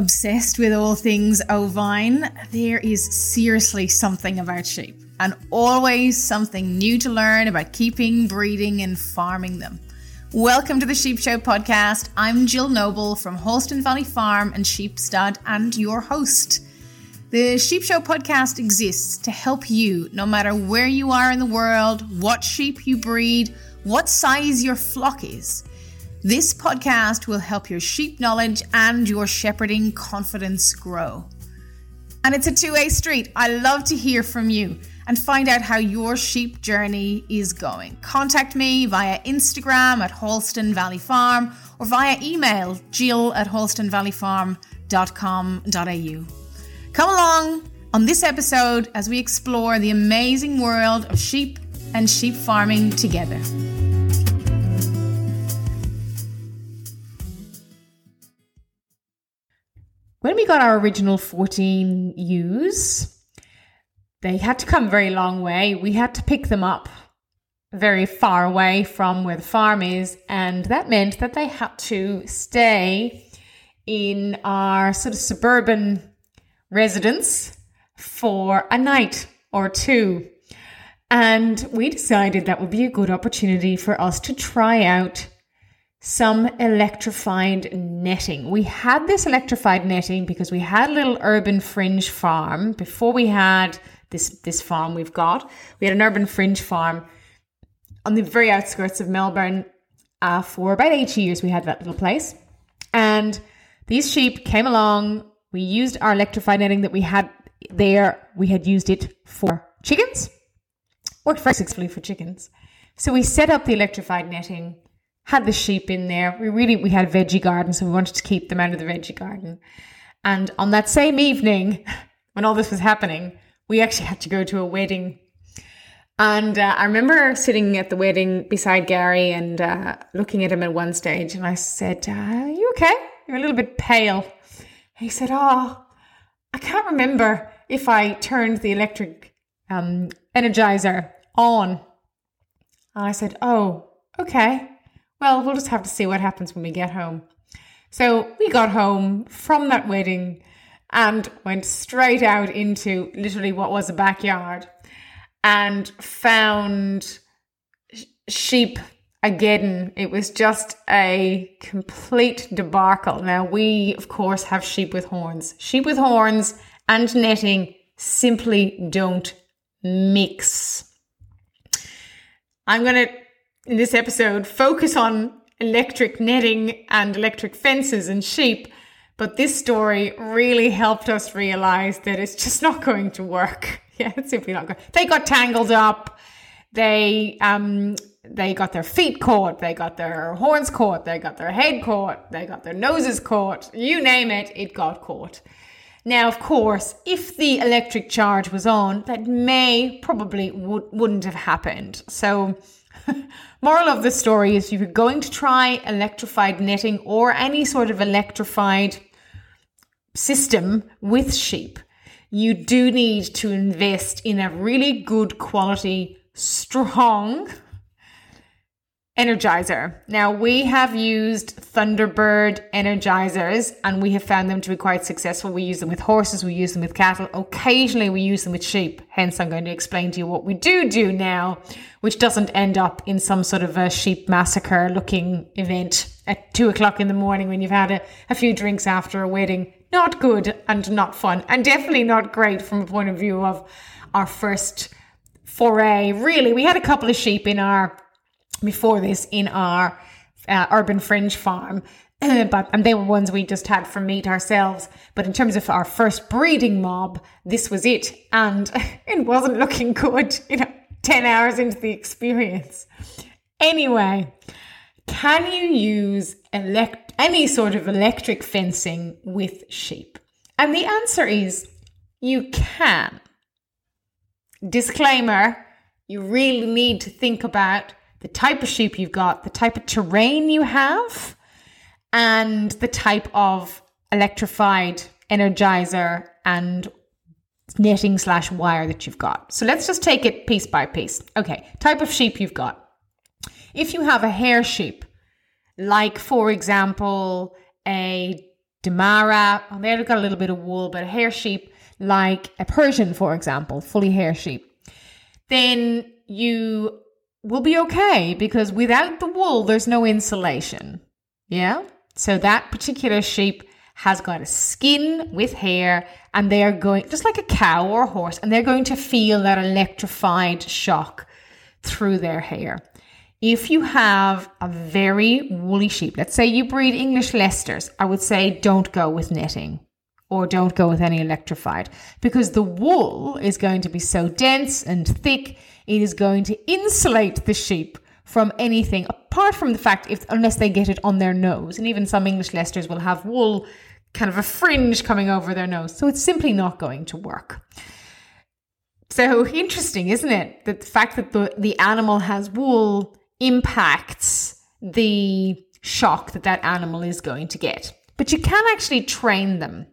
obsessed with all things ovine, there is seriously something about sheep, and always something new to learn about keeping, breeding, and farming them. Welcome to the Sheep Show podcast. I'm Jill Noble from Holston Valley Farm and Sheepstud, and your host. The Sheep Show podcast exists to help you, no matter where you are in the world, what sheep you breed, what size your flock is. This podcast will help your sheep knowledge and your shepherding confidence grow. And it's a two way street. I love to hear from you and find out how your sheep journey is going. Contact me via Instagram at Halston Valley Farm or via email jill at halstonvalleyfarm.com.au. Come along on this episode as we explore the amazing world of sheep and sheep farming together. When we got our original 14 ewes, they had to come a very long way. We had to pick them up very far away from where the farm is, and that meant that they had to stay in our sort of suburban residence for a night or two. And we decided that would be a good opportunity for us to try out some electrified netting. We had this electrified netting because we had a little urban fringe farm before we had this this farm we've got. We had an urban fringe farm on the very outskirts of Melbourne uh, for about eight years. We had that little place, and these sheep came along. We used our electrified netting that we had there. We had used it for chickens, worked very successfully for chickens. So we set up the electrified netting had the sheep in there. We really we had a veggie garden, so we wanted to keep them out of the veggie garden. And on that same evening, when all this was happening, we actually had to go to a wedding. And uh, I remember sitting at the wedding beside Gary and uh, looking at him at one stage, and I said, uh, "Are you okay? You're a little bit pale." he said, "Oh, I can't remember if I turned the electric um, energizer on." I said, "Oh, okay." Well, we'll just have to see what happens when we get home. So we got home from that wedding and went straight out into literally what was a backyard and found sheep again. It was just a complete debacle. Now, we, of course, have sheep with horns. Sheep with horns and netting simply don't mix. I'm going to in this episode focus on electric netting and electric fences and sheep. But this story really helped us realize that it's just not going to work. Yeah, it's simply not going. They got tangled up. They um they got their feet caught. They got their horns caught. They got their head caught. They got their noses caught. You name it, it got caught. Now, of course, if the electric charge was on, that may probably would, wouldn't have happened. So Moral of the story is if you're going to try electrified netting or any sort of electrified system with sheep, you do need to invest in a really good quality, strong energizer. Now, we have used Thunderbird energizers and we have found them to be quite successful. We use them with horses, we use them with cattle. Occasionally, we use them with sheep. Hence, I'm going to explain to you what we do do now, which doesn't end up in some sort of a sheep massacre looking event at two o'clock in the morning when you've had a, a few drinks after a wedding. Not good and not fun, and definitely not great from a point of view of our first foray. Really, we had a couple of sheep in our before this in our uh, urban fringe farm. but and they were ones we just had for meat ourselves. But in terms of our first breeding mob, this was it, and it wasn't looking good. You know, ten hours into the experience. Anyway, can you use elect any sort of electric fencing with sheep? And the answer is you can. Disclaimer: You really need to think about the type of sheep you've got, the type of terrain you have, and the type of electrified energizer and netting slash wire that you've got. So let's just take it piece by piece. Okay, type of sheep you've got. If you have a hair sheep, like for example, a Damara, oh, and they've got a little bit of wool, but a hair sheep like a Persian, for example, fully hair sheep, then you will be okay because without the wool, there's no insulation. Yeah. So that particular sheep has got a skin with hair and they are going just like a cow or a horse and they're going to feel that electrified shock through their hair. If you have a very woolly sheep, let's say you breed English Leicesters, I would say don't go with netting or don't go with any electrified because the wool is going to be so dense and thick, it is going to insulate the sheep from anything apart from the fact if unless they get it on their nose. And even some english leicesters will have wool kind of a fringe coming over their nose. So it's simply not going to work. So interesting isn't it? That the fact that the, the animal has wool impacts the shock that that animal is going to get. But you can actually train them.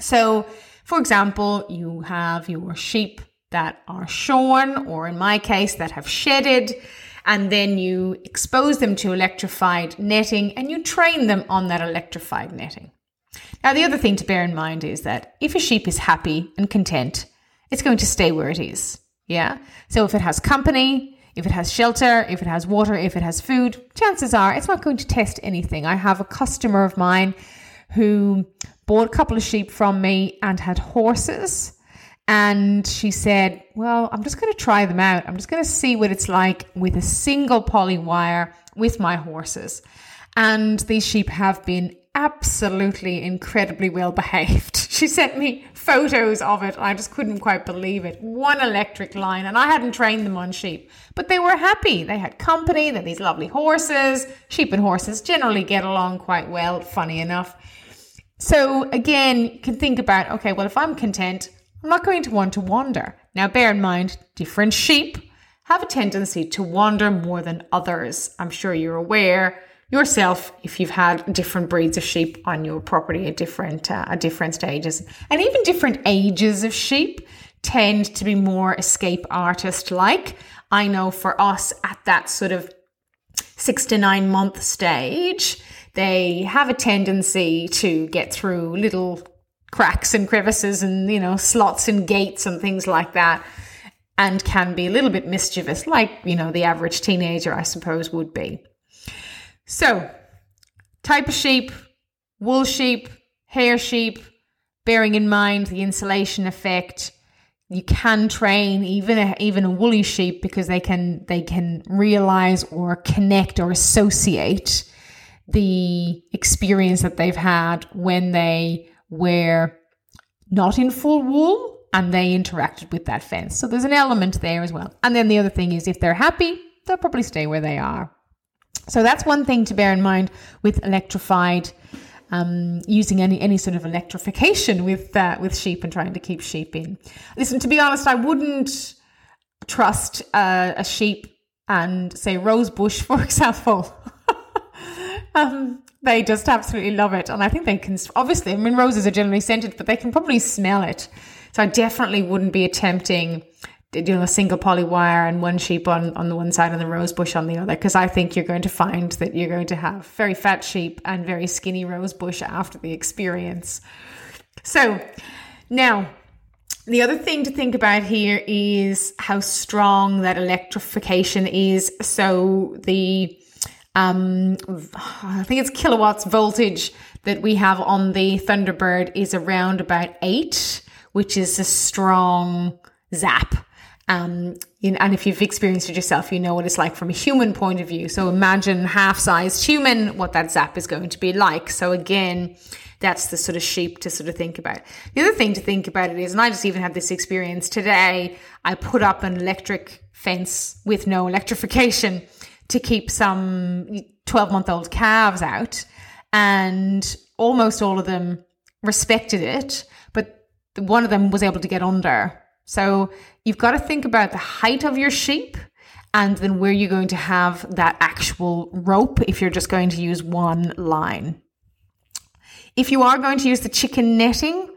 So for example you have your sheep that are shorn or in my case that have shedded and then you expose them to electrified netting and you train them on that electrified netting. Now, the other thing to bear in mind is that if a sheep is happy and content, it's going to stay where it is. Yeah. So if it has company, if it has shelter, if it has water, if it has food, chances are it's not going to test anything. I have a customer of mine who bought a couple of sheep from me and had horses and she said, Well, I'm just going to try them out. I'm just going to see what it's like with a single poly wire with my horses. And these sheep have been absolutely incredibly well behaved. She sent me photos of it. I just couldn't quite believe it. One electric line, and I hadn't trained them on sheep, but they were happy. They had company, they had these lovely horses. Sheep and horses generally get along quite well, funny enough. So, again, you can think about okay, well, if I'm content, I'm not going to want to wander. Now, bear in mind, different sheep have a tendency to wander more than others. I'm sure you're aware yourself if you've had different breeds of sheep on your property at different uh, at different stages, and even different ages of sheep tend to be more escape artist like. I know for us at that sort of six to nine month stage, they have a tendency to get through little cracks and crevices and, you know, slots and gates and things like that, and can be a little bit mischievous, like, you know, the average teenager, I suppose, would be. So, type of sheep, wool sheep, hair sheep, bearing in mind the insulation effect. You can train even a, even a woolly sheep because they can they can realize or connect or associate the experience that they've had when they were not in full wool and they interacted with that fence. So there's an element there as well. And then the other thing is if they're happy, they'll probably stay where they are. So that's one thing to bear in mind with electrified, um, using any any sort of electrification with uh, with sheep and trying to keep sheep in. Listen, to be honest, I wouldn't trust uh, a sheep and say rose bush, for example. um, they just absolutely love it. And I think they can, obviously, I mean, roses are generally scented, but they can probably smell it. So I definitely wouldn't be attempting you know a single poly wire and one sheep on on the one side and the rose bush on the other because I think you're going to find that you're going to have very fat sheep and very skinny rose bush after the experience. So now the other thing to think about here is how strong that electrification is. So the um, I think it's kilowatts voltage that we have on the Thunderbird is around about eight, which is a strong zap. Um, and if you've experienced it yourself, you know what it's like from a human point of view. So imagine half-sized human, what that zap is going to be like. So again, that's the sort of sheep to sort of think about. The other thing to think about it is, and I just even had this experience today. I put up an electric fence with no electrification to keep some 12 month old calves out. And almost all of them respected it, but one of them was able to get under. So you've got to think about the height of your sheep and then where you're going to have that actual rope if you're just going to use one line. If you are going to use the chicken netting,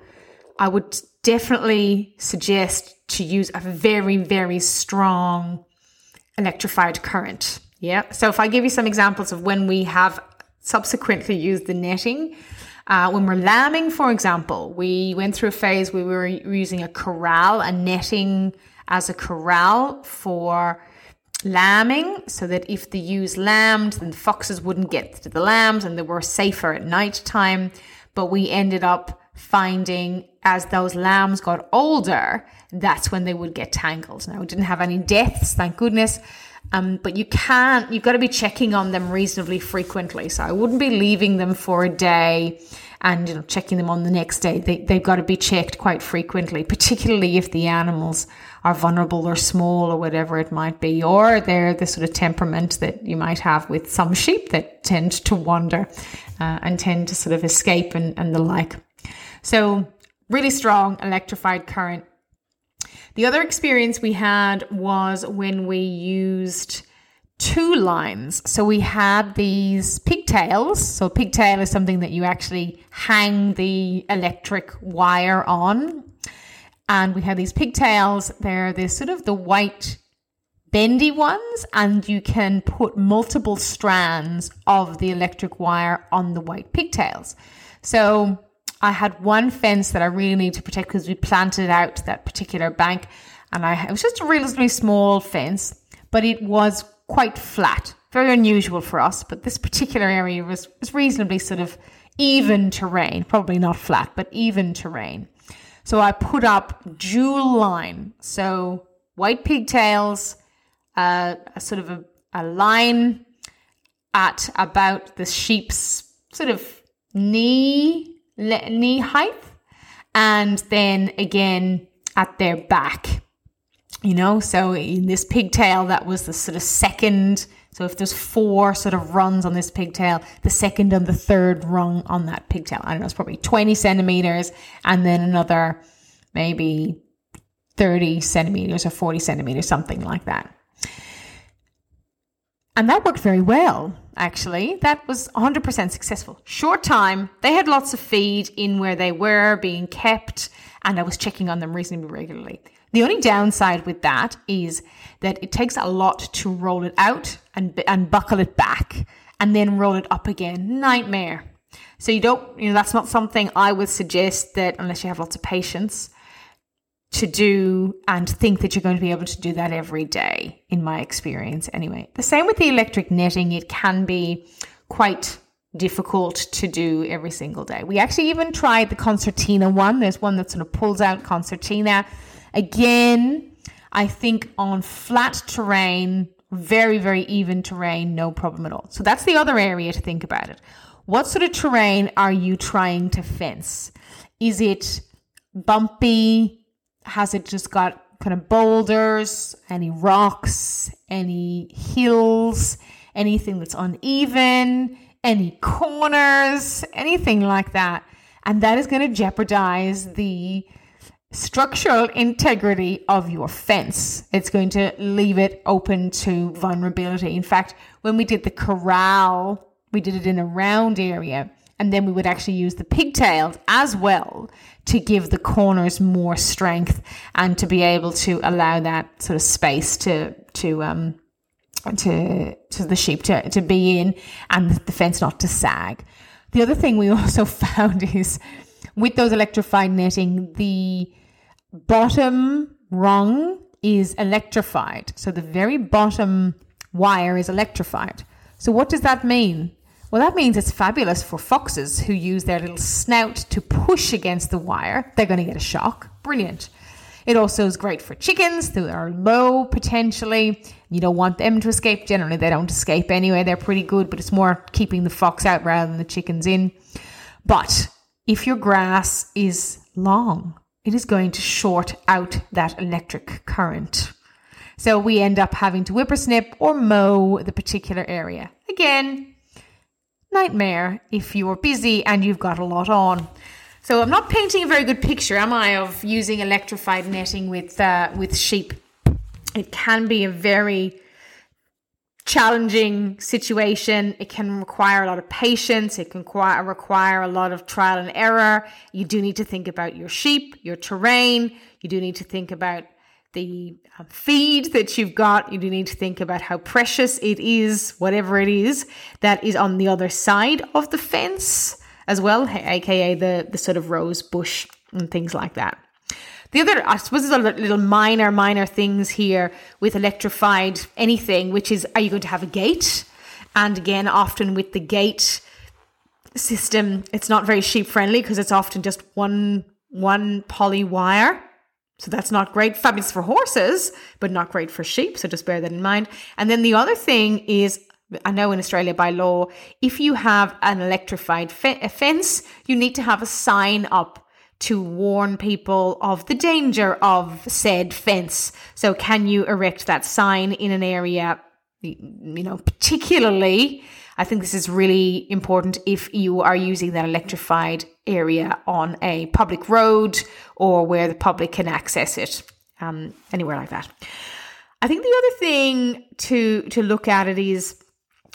I would definitely suggest to use a very, very strong electrified current. Yeah. So if I give you some examples of when we have subsequently used the netting, Uh, when we're lambing, for example, we went through a phase where we were using a corral, a netting as a corral for lambing so that if the ewes lambed, then the foxes wouldn't get to the lambs and they were safer at night time. But we ended up finding as those lambs got older, that's when they would get tangled. Now, we didn't have any deaths, thank goodness. Um, but you can't, you've got to be checking on them reasonably frequently. So I wouldn't be leaving them for a day and you know checking them on the next day. They, they've got to be checked quite frequently, particularly if the animals are vulnerable or small or whatever it might be, or they're the sort of temperament that you might have with some sheep that tend to wander uh, and tend to sort of escape and, and the like. So really strong electrified current the other experience we had was when we used two lines. So we had these pigtails. So pigtail is something that you actually hang the electric wire on. And we had these pigtails. They're this sort of the white bendy ones, and you can put multiple strands of the electric wire on the white pigtails. So I had one fence that I really need to protect because we planted out that particular bank, and I it was just a relatively small fence, but it was quite flat, very unusual for us. But this particular area was was reasonably sort of even terrain, probably not flat, but even terrain. So I put up dual line, so white pigtails, uh, a sort of a, a line at about the sheep's sort of knee knee height and then again at their back you know? So in this pigtail that was the sort of second so if there's four sort of runs on this pigtail the second and the third rung on that pigtail. I don't know it's probably 20 centimeters and then another maybe 30 centimeters or 40 centimeters something like that. And that worked very well, actually. That was 100% successful. Short time, they had lots of feed in where they were being kept, and I was checking on them reasonably regularly. The only downside with that is that it takes a lot to roll it out and, and buckle it back and then roll it up again. Nightmare. So you don't, you know, that's not something I would suggest that unless you have lots of patience to do and think that you're going to be able to do that every day, in my experience, anyway. The same with the electric netting, it can be quite difficult to do every single day. We actually even tried the concertina one. There's one that sort of pulls out concertina. Again, I think on flat terrain, very, very even terrain, no problem at all. So that's the other area to think about it. What sort of terrain are you trying to fence? Is it bumpy, has it just got kind of boulders, any rocks, any hills, anything that's uneven, any corners, anything like that? And that is going to jeopardize the structural integrity of your fence. It's going to leave it open to vulnerability. In fact, when we did the corral, we did it in a round area and then we would actually use the pigtails as well to give the corners more strength and to be able to allow that sort of space to to um to to the sheep to, to be in and the fence not to sag. The other thing we also found is with those electrified netting, the bottom rung is electrified. So the very bottom wire is electrified. So what does that mean? Well, that means it's fabulous for foxes who use their little snout to push against the wire. They're going to get a shock. Brilliant. It also is great for chickens who are low potentially. You don't want them to escape. Generally, they don't escape anyway. They're pretty good, but it's more keeping the fox out rather than the chickens in. But if your grass is long, it is going to short out that electric current. So we end up having to whippersnip or mow the particular area. Again, nightmare if you're busy and you've got a lot on. So I'm not painting a very good picture, am I, of using electrified netting with uh, with sheep. It can be a very challenging situation. It can require a lot of patience. It can require, require a lot of trial and error. You do need to think about your sheep, your terrain. You do need to think about the um, feed that you've got, you do need to think about how precious it is, whatever it is, that is on the other side of the fence as well, aka the, the sort of rose bush and things like that. The other, I suppose, there's a little minor, minor things here with electrified anything, which is are you going to have a gate? And again, often with the gate system, it's not very sheep friendly because it's often just one one poly wire. So that's not great. Fabulous for horses, but not great for sheep. So just bear that in mind. And then the other thing is I know in Australia by law, if you have an electrified fence, you need to have a sign up to warn people of the danger of said fence. So, can you erect that sign in an area, you know, particularly? I think this is really important if you are using that electrified area on a public road or where the public can access it, um, anywhere like that. I think the other thing to to look at it is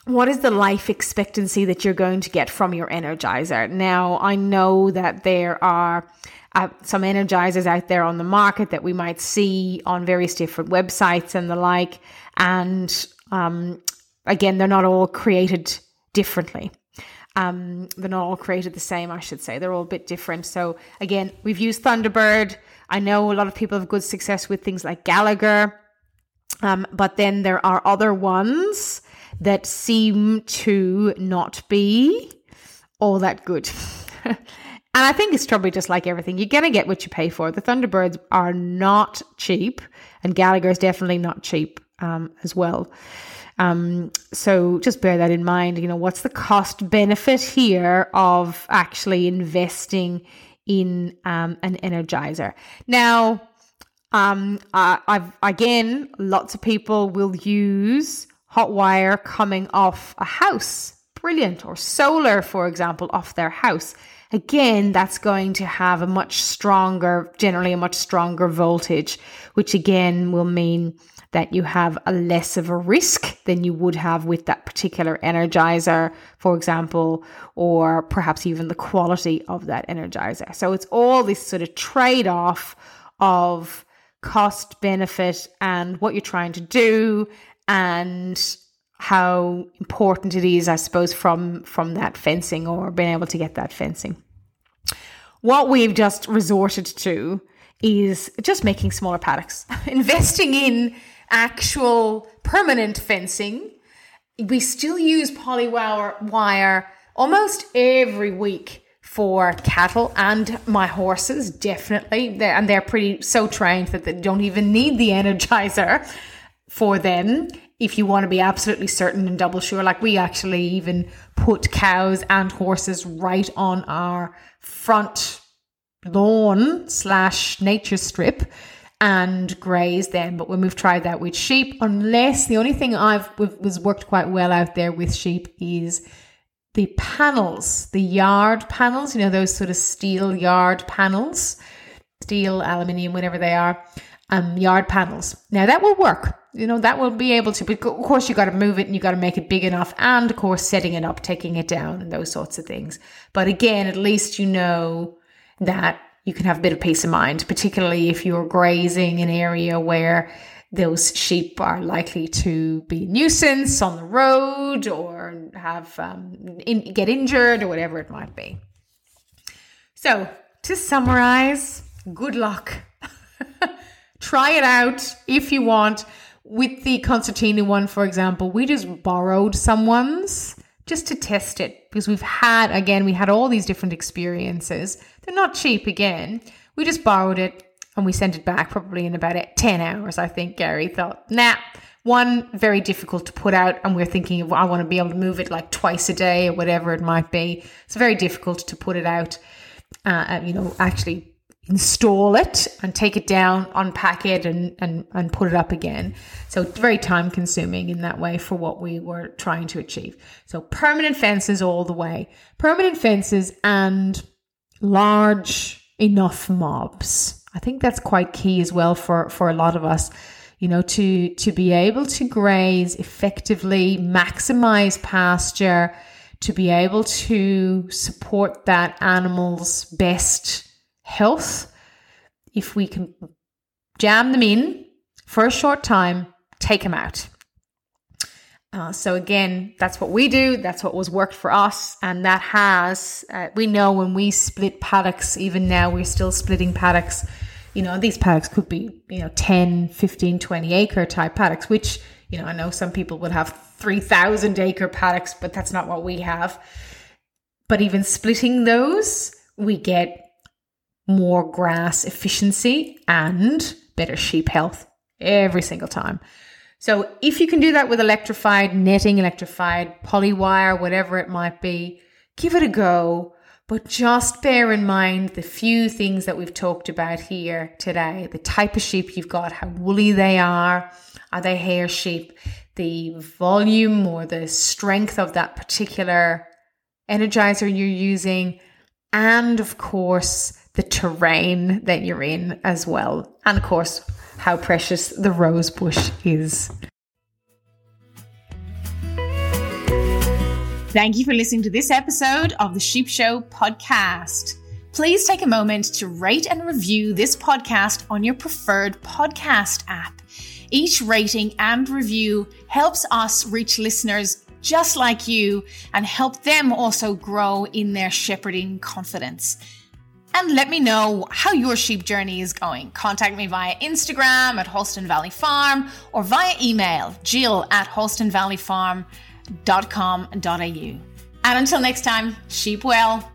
what is the life expectancy that you're going to get from your energizer? Now, I know that there are uh, some energizers out there on the market that we might see on various different websites and the like. And um, again, they're not all created differently. Um, they're not all created the same, I should say. They're all a bit different. So, again, we've used Thunderbird. I know a lot of people have good success with things like Gallagher. Um, but then there are other ones that seem to not be all that good. and I think it's probably just like everything. You're going to get what you pay for. The Thunderbirds are not cheap, and Gallagher is definitely not cheap um, as well. Um, so just bear that in mind. You know, what's the cost benefit here of actually investing in um, an energizer? Now, um, uh, I've again, lots of people will use hot wire coming off a house. Brilliant. Or solar, for example, off their house. Again, that's going to have a much stronger, generally a much stronger voltage, which again will mean that you have a less of a risk than you would have with that particular energizer, for example, or perhaps even the quality of that energizer. So it's all this sort of trade off of cost benefit and what you're trying to do and how important it is, I suppose, from from that fencing or being able to get that fencing. What we've just resorted to is just making smaller paddocks, investing in actual permanent fencing. We still use polywire wire almost every week for cattle and my horses, definitely. They're, and they're pretty so trained that they don't even need the energizer for them if you want to be absolutely certain and double sure. Like we actually even put cows and horses right on our front lawn slash nature strip and graze them. But when we've tried that with sheep, unless the only thing I've was worked quite well out there with sheep is the panels, the yard panels, you know, those sort of steel yard panels, steel, aluminium, whatever they are, um, yard panels. Now that will work. You know, that will be able to, but of course you got to move it and you got to make it big enough and of course setting it up, taking it down and those sorts of things. But again, at least you know that you can have a bit of peace of mind, particularly if you're grazing an area where those sheep are likely to be a nuisance on the road or have um, in, get injured or whatever it might be. So, to summarize, good luck. Try it out if you want. With the concertina one, for example, we just borrowed someone's just to test it because we've had, again, we had all these different experiences. They're not cheap again. We just borrowed it and we sent it back probably in about 10 hours, I think Gary thought. Nah, one, very difficult to put out. And we're thinking of, I want to be able to move it like twice a day or whatever it might be. It's very difficult to put it out, uh, you know, actually install it and take it down, unpack it and, and, and put it up again. So very time consuming in that way for what we were trying to achieve. So permanent fences all the way. Permanent fences and large enough mobs. I think that's quite key as well for, for a lot of us, you know, to, to be able to graze effectively, maximize pasture, to be able to support that animal's best health. If we can jam them in for a short time, take them out. Uh, so again, that's what we do. That's what was worked for us. And that has, uh, we know when we split paddocks, even now we're still splitting paddocks. You know, these paddocks could be, you know, 10, 15, 20 acre type paddocks, which, you know, I know some people would have 3,000 acre paddocks, but that's not what we have. But even splitting those, we get more grass efficiency and better sheep health every single time. So if you can do that with electrified netting, electrified polywire, whatever it might be, give it a go. But just bear in mind the few things that we've talked about here today the type of sheep you've got, how woolly they are, are they hair sheep, the volume or the strength of that particular energizer you're using, and of course, the terrain that you're in as well. And of course, how precious the rose bush is. Thank you for listening to this episode of the Sheep Show podcast. Please take a moment to rate and review this podcast on your preferred podcast app. Each rating and review helps us reach listeners just like you and help them also grow in their shepherding confidence and let me know how your sheep journey is going. Contact me via Instagram at Holston Valley Farm or via email jill at holstonvalleyfarm.com.au. And until next time, sheep well.